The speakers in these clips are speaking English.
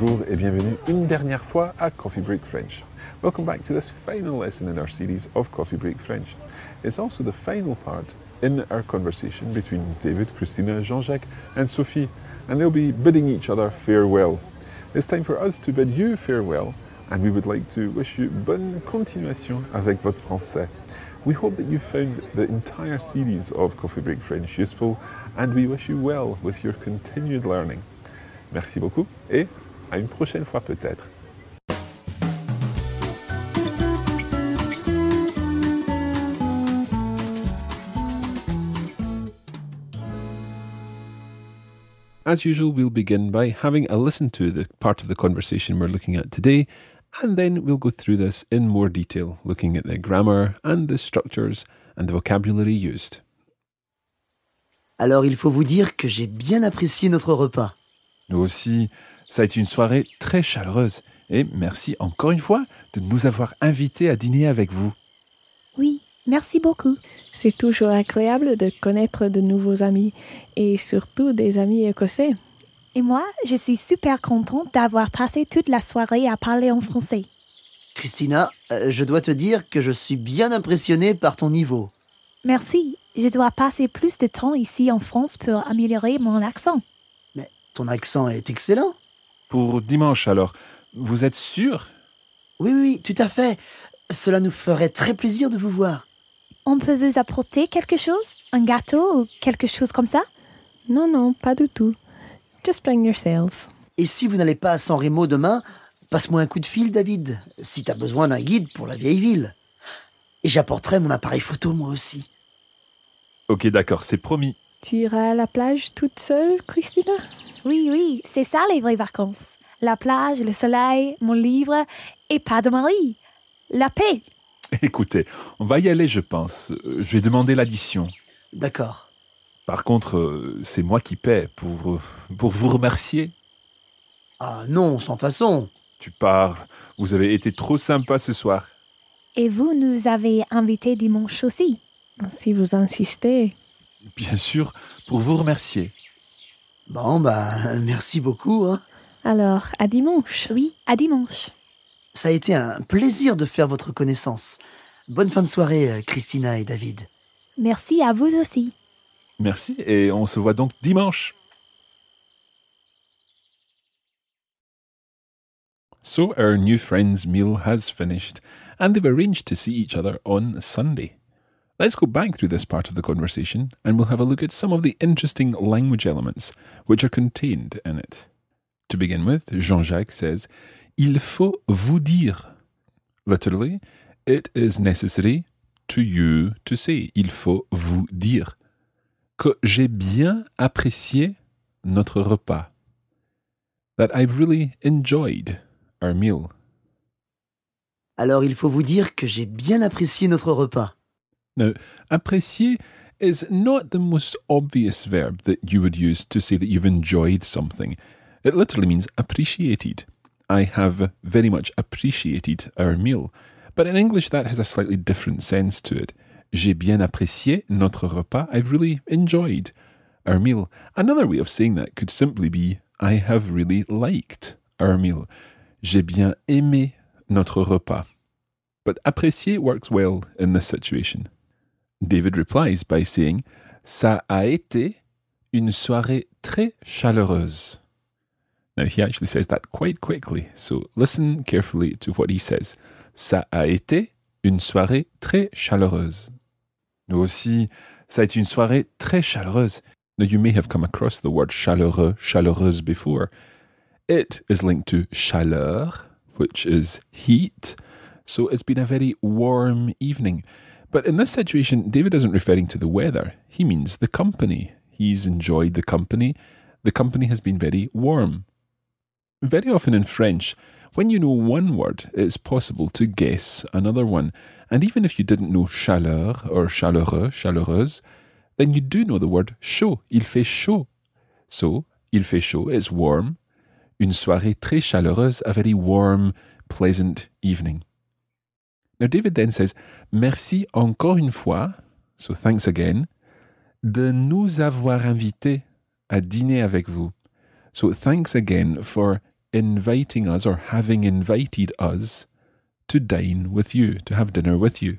Bonjour et bienvenue une dernière fois à Coffee Break French. Welcome back to this final lesson in our series of Coffee Break French. It's also the final part in our conversation between David, Christina, Jean-Jacques and Sophie, and they'll be bidding each other farewell. It's time for us to bid you farewell, and we would like to wish you bonne continuation avec votre français. We hope that you found the entire series of Coffee Break French useful, and we wish you well with your continued learning. Merci beaucoup et à une prochaine fois peut-être. As usual, we'll begin by having a listen to the part of the conversation we're looking at today, and then we'll go through this in more detail, looking at the grammar and the structures and the vocabulary used. Alors il faut vous dire que j'ai bien apprécié notre repas. Nous aussi, ça a été une soirée très chaleureuse, et merci encore une fois de nous avoir invités à dîner avec vous. Oui, merci beaucoup. C'est toujours agréable de connaître de nouveaux amis et surtout des amis écossais. Et moi, je suis super contente d'avoir passé toute la soirée à parler en français. Christina, euh, je dois te dire que je suis bien impressionné par ton niveau. Merci. Je dois passer plus de temps ici en France pour améliorer mon accent. Mais ton accent est excellent. Pour dimanche alors, vous êtes sûr? Oui, oui, oui, tout à fait. Cela nous ferait très plaisir de vous voir. On peut vous apporter quelque chose? Un gâteau ou quelque chose comme ça? Non, non, pas du tout. Just bring yourselves. Et si vous n'allez pas à San Remo demain, passe-moi un coup de fil, David, si t'as besoin d'un guide pour la vieille ville. Et j'apporterai mon appareil photo moi aussi. Ok, d'accord, c'est promis. Tu iras à la plage toute seule, Christina? Oui, oui, c'est ça les vraies vacances. La plage, le soleil, mon livre et pas de mari. La paix. Écoutez, on va y aller, je pense. Euh, Je vais demander l'addition. D'accord. Par contre, euh, c'est moi qui paie pour, euh, pour vous remercier. Ah non, sans façon. Tu parles. Vous avez été trop sympa ce soir. Et vous nous avez invités dimanche aussi. Si vous insistez. Bien sûr, pour vous remercier. Bon, bah, merci beaucoup. hein. Alors, à dimanche. Oui, à dimanche. Ça a été un plaisir de faire votre connaissance. Bonne fin de soirée, euh, Christina et David. Merci à vous aussi. Merci et on se voit donc dimanche. So our new friend's meal has finished, and they've arranged to see each other on Sunday. Let's go back through this part of the conversation and we'll have a look at some of the interesting language elements which are contained in it. To begin with, Jean Jacques says, Il faut vous dire. Literally, it is necessary to you to say. Il faut vous dire. Que j'ai bien apprécié notre repas. That I've really enjoyed our meal. Alors il faut vous dire que j'ai bien apprécié notre repas. Now, apprécier is not the most obvious verb that you would use to say that you've enjoyed something. It literally means appreciated. I have very much appreciated our meal. But in English, that has a slightly different sense to it. J'ai bien apprécié notre repas. I've really enjoyed our meal. Another way of saying that could simply be I have really liked our meal. J'ai bien aimé notre repas. But apprécier works well in this situation. David replies by saying Ça a été une soirée très chaleureuse. Now, he actually says that quite quickly, so listen carefully to what he says. Ça a été une soirée très chaleureuse. Nous aussi, ça a été une soirée très chaleureuse. Now, you may have come across the word chaleureux, chaleureuse before. It is linked to chaleur, which is heat. So it's been a very warm evening. But in this situation, David isn't referring to the weather. He means the company. He's enjoyed the company. The company has been very warm. Very often in French, when you know one word, it's possible to guess another one. And even if you didn't know chaleur or chaleureux, chaleureuse, then you do know the word chaud. Il fait chaud. So, il fait chaud, is warm. Une soirée très chaleureuse, a very warm, pleasant evening. Now, David then says, Merci encore une fois, so thanks again, de nous avoir invités à dîner avec vous. So thanks again for inviting us or having invited us to dine with you, to have dinner with you.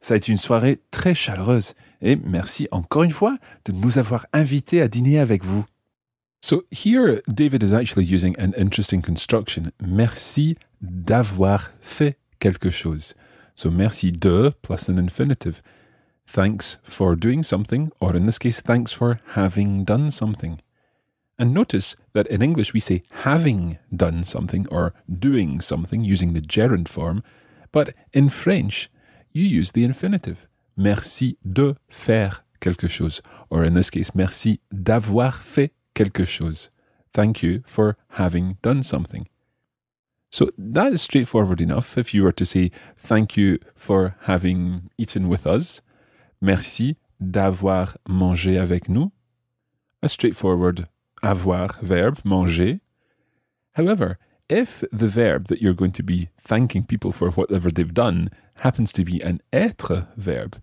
Ça a été une soirée très chaleureuse et merci encore une fois de nous avoir invités à dîner avec vous. So here David is actually using an interesting construction. Merci d'avoir fait quelque chose. So merci de plus an infinitive. Thanks for doing something, or in this case, thanks for having done something. And notice that in English we say having done something or doing something using the gerund form, but in French you use the infinitive. Merci de faire quelque chose, or in this case, merci d'avoir fait quelque chose. Thank you for having done something. So that is straightforward enough. If you were to say thank you for having eaten with us, merci d'avoir mangé avec nous, a straightforward avoir verb, manger. However, if the verb that you're going to be thanking people for whatever they've done happens to be an être verb,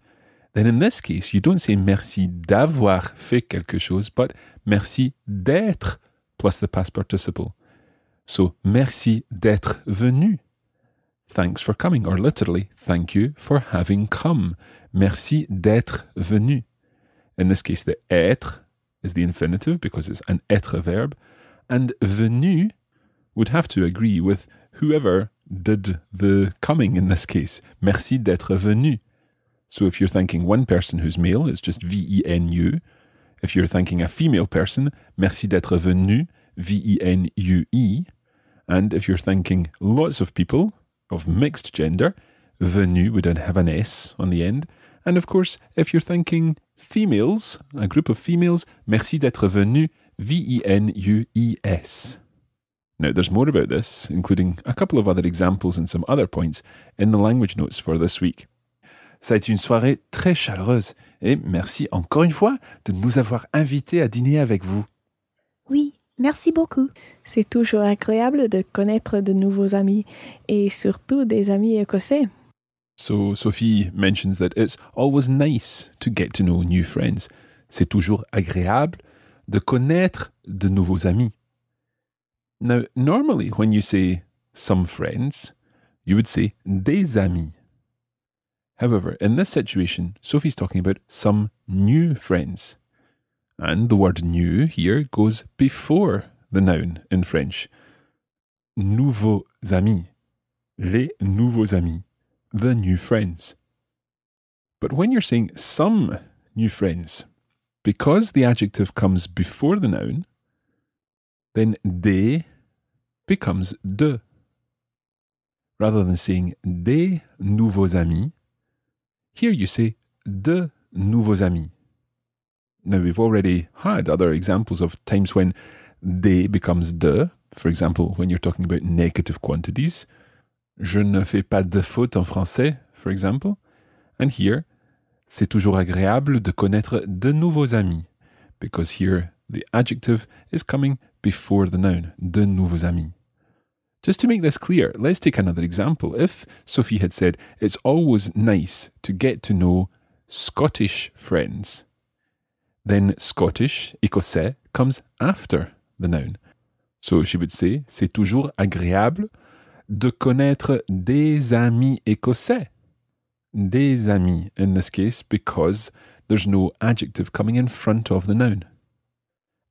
then in this case, you don't say merci d'avoir fait quelque chose, but merci d'être plus the past participle. So, merci d'être venu. Thanks for coming, or literally, thank you for having come. Merci d'être venu. In this case, the être is the infinitive because it's an être verb, and venu would have to agree with whoever did the coming in this case. Merci d'être venu. So if you're thanking one person who's male, it's just V E N U. If you're thanking a female person, merci d'être venu, V E N U E. And if you're thinking lots of people of mixed gender, venu would have an S on the end. And of course, if you're thinking females, a group of females, merci d'être venu, V E N U E S. Now, there's more about this, including a couple of other examples and some other points, in the language notes for this week. Ça a été une soirée très chaleureuse et merci encore une fois de nous avoir invités à dîner avec vous. Oui, merci beaucoup. C'est toujours agréable de connaître de nouveaux amis et surtout des amis écossais. So Sophie mentions that it's always nice to get to know new friends. C'est toujours agréable de connaître de nouveaux amis. Now, normally when you say some friends, you would say des amis. However, in this situation, Sophie's talking about some new friends. And the word new here goes before the noun in French. Nouveaux amis. Les nouveaux amis. The new friends. But when you're saying some new friends, because the adjective comes before the noun, then des becomes de. Rather than saying des nouveaux amis, here you say de nouveaux amis. Now, we've already had other examples of times when des becomes de. For example, when you're talking about negative quantities. Je ne fais pas de faute en français, for example. And here, c'est toujours agréable de connaître de nouveaux amis. Because here, the adjective is coming before the noun, de nouveaux amis. Just to make this clear, let's take another example. If Sophie had said, it's always nice to get to know Scottish friends, then Scottish, écossais, comes after the noun. So she would say, c'est toujours agréable de connaître des amis écossais. Des amis in this case because there's no adjective coming in front of the noun.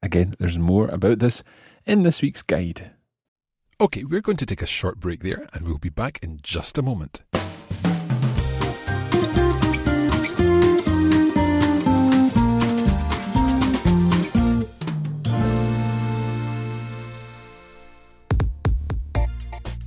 Again, there's more about this in this week's guide. Okay, we're going to take a short break there and we'll be back in just a moment.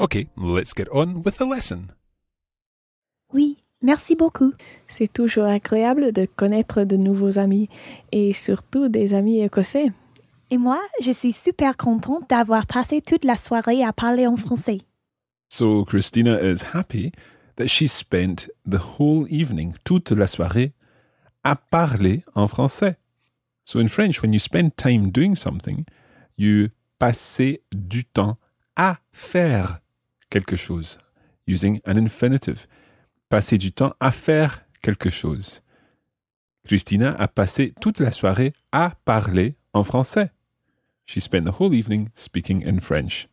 Okay, let's get on with the lesson. Oui, merci beaucoup. C'est toujours agréable de connaître de nouveaux amis et surtout des amis écossais. Et moi, je suis super contente d'avoir passé toute la soirée à parler en français. So Christina is happy that she spent the whole evening, toute la soirée, à parler en français. So in French, when you spend time doing something, you passer du temps à faire quelque chose, using an infinitive. Passer du temps à faire quelque chose. Christina a passé toute la soirée à parler en français. She spent the whole evening speaking in French.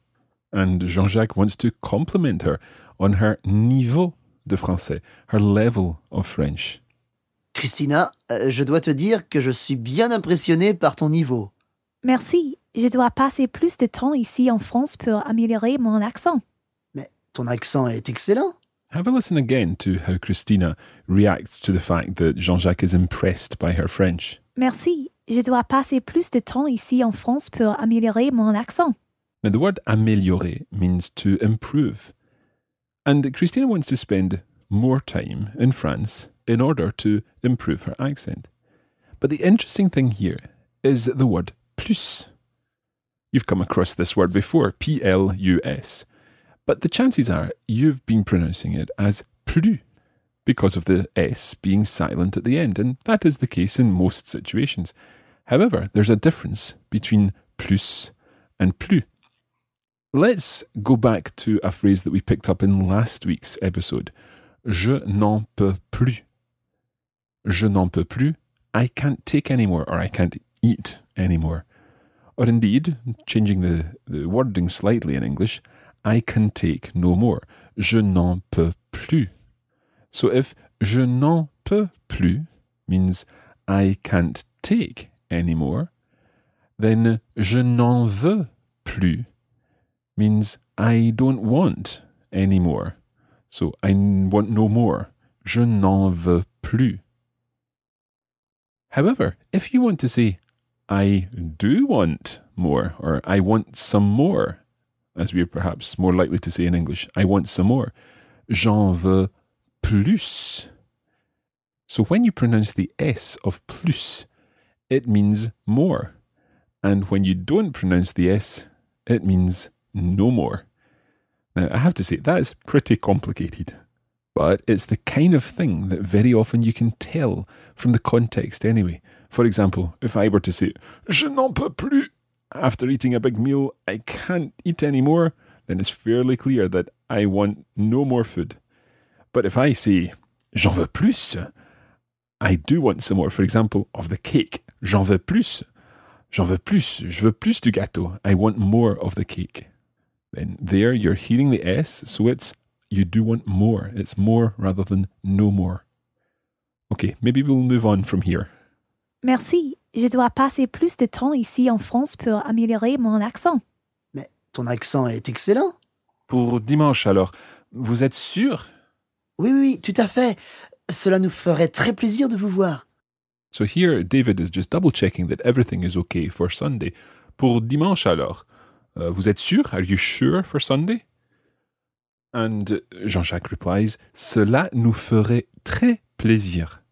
And Jean-Jacques wants to compliment her on her niveau de français, her level of French. Christina, euh, je dois te dire que je suis bien impressionné par ton niveau. Merci. Je dois passer plus de temps ici en France pour améliorer mon accent. Mais ton accent est excellent. Have a listen again to how Christina reacts to the fact that Jean-Jacques is impressed by her French. Merci. Je dois passer plus de temps ici en France pour améliorer mon accent. Now, the word améliorer means to improve. And Christina wants to spend more time in France in order to improve her accent. But the interesting thing here is the word plus. You've come across this word before, P L U S. But the chances are you've been pronouncing it as plus because of the S being silent at the end, and that is the case in most situations. However, there's a difference between plus and plus. Let's go back to a phrase that we picked up in last week's episode. Je n'en peux plus. Je n'en peux plus. I can't take anymore, or I can't eat anymore. Or indeed, changing the, the wording slightly in English, I can take no more. Je n'en peux plus. So if je n'en peux plus means I can't take anymore, then je n'en veux plus means I don't want anymore. So I want no more. Je n'en veux plus. However, if you want to say, I do want more, or I want some more, as we are perhaps more likely to say in English, I want some more. J'en veux plus. So when you pronounce the S of plus, it means more. And when you don't pronounce the S, it means no more. Now, I have to say, that is pretty complicated. But it's the kind of thing that very often you can tell from the context anyway. For example, if I were to say, Je n'en peux plus, after eating a big meal, I can't eat any more, then it's fairly clear that I want no more food. But if I say, J'en veux plus, I do want some more, for example, of the cake. J'en veux plus. J'en veux plus. Je veux plus du gâteau. I want more of the cake. Then there you're hearing the S, so it's you do want more. It's more rather than no more. Okay, maybe we'll move on from here. Merci. Je dois passer plus de temps ici en France pour améliorer mon accent. Mais ton accent est excellent. Pour dimanche alors, vous êtes sûr? Oui, oui, tout à fait. Cela nous ferait très plaisir de vous voir. So here David is just double checking that everything is okay for Sunday. Pour dimanche alors. Euh, vous êtes sûr? Are you sure for Sunday? And Jean-Jacques replies, Cela nous ferait très plaisir.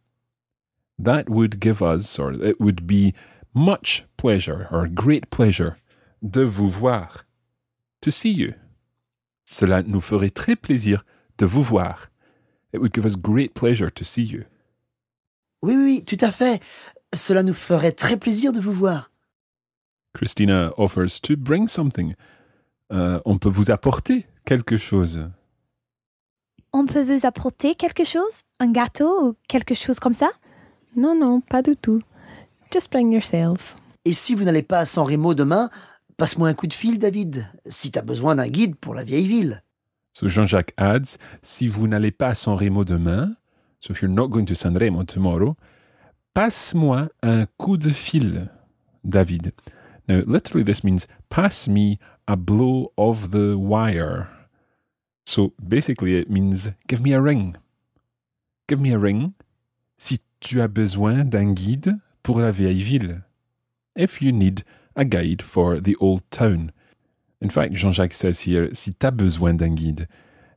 That would give us, or it would be much pleasure, or great pleasure, de vous voir. To see you. Cela nous ferait très plaisir de vous voir. It would give us great pleasure to see you. Oui, oui, oui, tout à fait. Cela nous ferait très plaisir de vous voir. Christina offers to bring something. Euh, on peut vous apporter quelque chose. On peut vous apporter quelque chose Un gâteau ou quelque chose comme ça Non, non, pas du tout. Just bring yourselves. Et si vous n'allez pas à San Remo demain, passe-moi un coup de fil, David, si t'as besoin d'un guide pour la vieille ville. So Jean-Jacques adds, si vous n'allez pas à San Remo demain, so if you're not going to San Remo tomorrow, passe-moi un coup de fil, David. Now, literally this means pass me a blow of the wire. So basically it means give me a ring. Give me a ring si tu as besoin d'un guide pour la vieille ville. If you need a guide for the old town. In fact, Jean-Jacques says here, si t'as besoin d'un guide.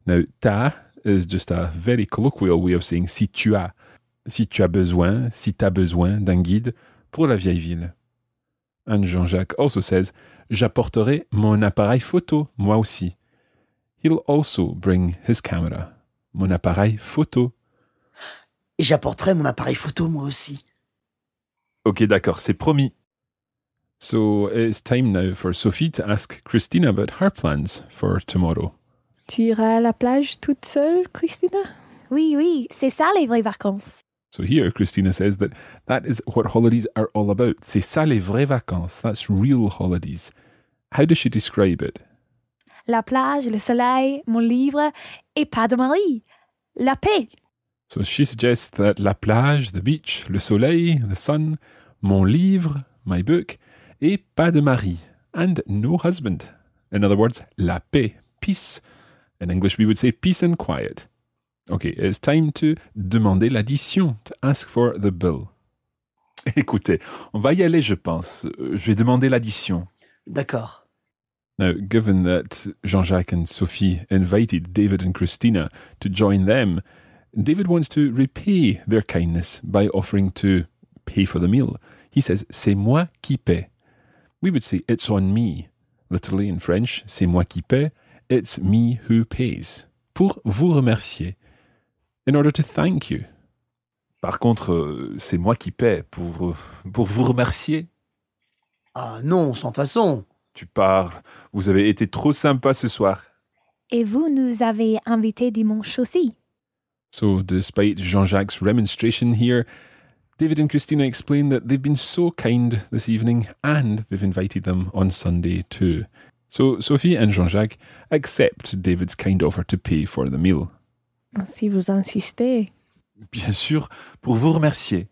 Now, t'as is just a very colloquial way of saying si tu as. Si tu as besoin, si t'as besoin d'un guide pour la vieille ville. And Jean-Jacques also says, j'apporterai mon appareil photo, moi aussi. He'll also bring his camera. Mon appareil photo. Et j'apporterai mon appareil photo, moi aussi. Ok, d'accord, c'est promis. So it's time now for Sophie to ask Christina about her plans for tomorrow. Tu iras à la plage toute seule, Christina? Oui, oui, c'est ça les vraies vacances. So here, Christina says that that is what holidays are all about. C'est ça les vraies vacances. That's real holidays. How does she describe it? La plage, le soleil, mon livre et pas de mari. La paix. So she suggests that la plage, the beach, le soleil, the sun, mon livre, my book, et pas de mari, and no husband. In other words, la paix, peace. In English, we would say peace and quiet. Okay, it's time to demander l'addition, to ask for the bill. Écoutez, on va y aller, je pense. Je vais demander l'addition. D'accord. Now, given that Jean-Jacques and Sophie invited David and Christina to join them, David wants to repay their kindness by offering to pay for the meal. He says, C'est moi qui paie. We would say, It's on me. Literally in French, C'est moi qui paie. It's me who pays. Pour vous remercier. In order to thank you. Par contre, euh, c'est moi qui paie pour, pour vous remercier. Ah non, sans façon. Tu parles. Vous avez été trop sympa ce soir. Et vous nous avez invités dimanche aussi. So, despite Jean-Jacques' remonstration here, David and Christina explain that they've been so kind this evening and they've invited them on Sunday too. So, Sophie and Jean-Jacques accept David's kind offer to pay for the meal. Si vous insistez. Bien sûr, pour vous remercier.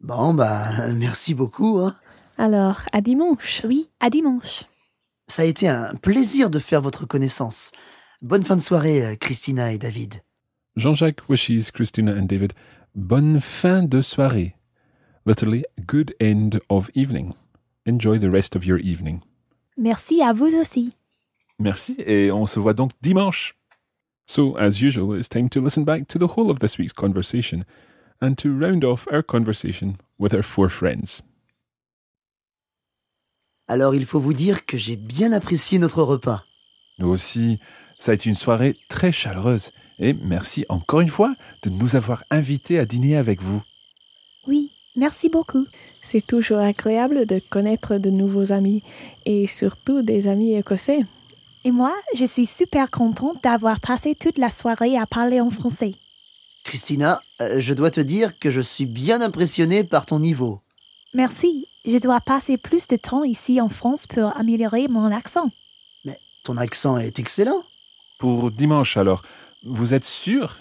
Bon, bah, merci beaucoup. Hein. Alors, à dimanche. Oui, à dimanche. Ça a été un plaisir de faire votre connaissance. Bonne fin de soirée, euh, Christina et David. Jean-Jacques wishes Christina and David bonne fin de soirée. Literally, good end of evening. Enjoy the rest of your evening. Merci à vous aussi. Merci et on se voit donc dimanche. So, as usual, it's time to listen back to the whole of this week's conversation and to round off our conversation with our four friends. Alors, il faut vous dire que j'ai bien apprécié notre repas. Nous aussi, ça a été une soirée très chaleureuse et merci encore une fois de nous avoir invités à dîner avec vous. Oui, merci beaucoup. C'est toujours agréable de connaître de nouveaux amis et surtout des amis écossais. Et moi, je suis super contente d'avoir passé toute la soirée à parler en français. Christina, euh, je dois te dire que je suis bien impressionné par ton niveau. Merci. Je dois passer plus de temps ici en France pour améliorer mon accent. Mais ton accent est excellent. Pour dimanche alors, vous êtes sûr?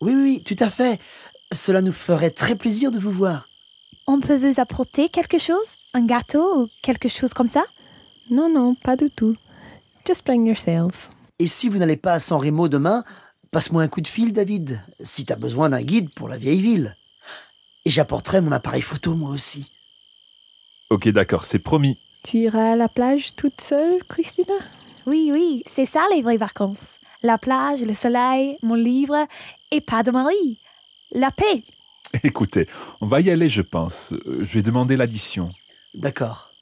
Oui, oui, oui, tout à fait. Cela nous ferait très plaisir de vous voir. On peut vous apporter quelque chose? Un gâteau ou quelque chose comme ça? Non, non, pas du tout. Just bring yourselves. Et si vous n'allez pas à San Remo demain, passe-moi un coup de fil, David, si t'as besoin d'un guide pour la vieille ville. Et j'apporterai mon appareil photo, moi aussi. Ok, d'accord, c'est promis. Tu iras à la plage toute seule, Christina? Oui, oui, c'est ça les vraies vacances. La plage, le soleil, mon livre et pas de mari. La paix. Écoutez, on va y aller, je pense. Euh, Je vais demander l'addition. D'accord.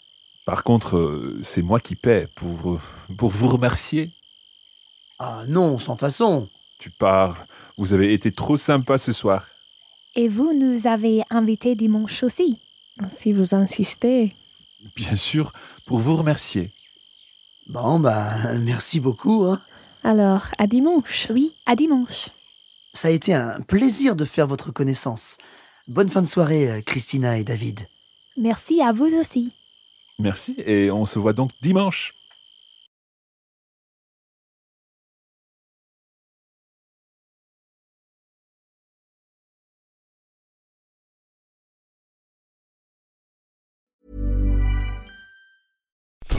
Par contre, euh, c'est moi qui paie pour, euh, pour vous remercier. Ah non, sans façon. Tu pars. Vous avez été trop sympa ce soir. Et vous nous avez invités dimanche aussi. Si vous insistez. Bien sûr, pour vous remercier. Bon, bah, merci beaucoup. Hein. Alors, à dimanche. Oui, à dimanche. Ça a été un plaisir de faire votre connaissance. Bonne fin de soirée, euh, Christina et David. Merci à vous aussi. Merci et on se voit donc dimanche.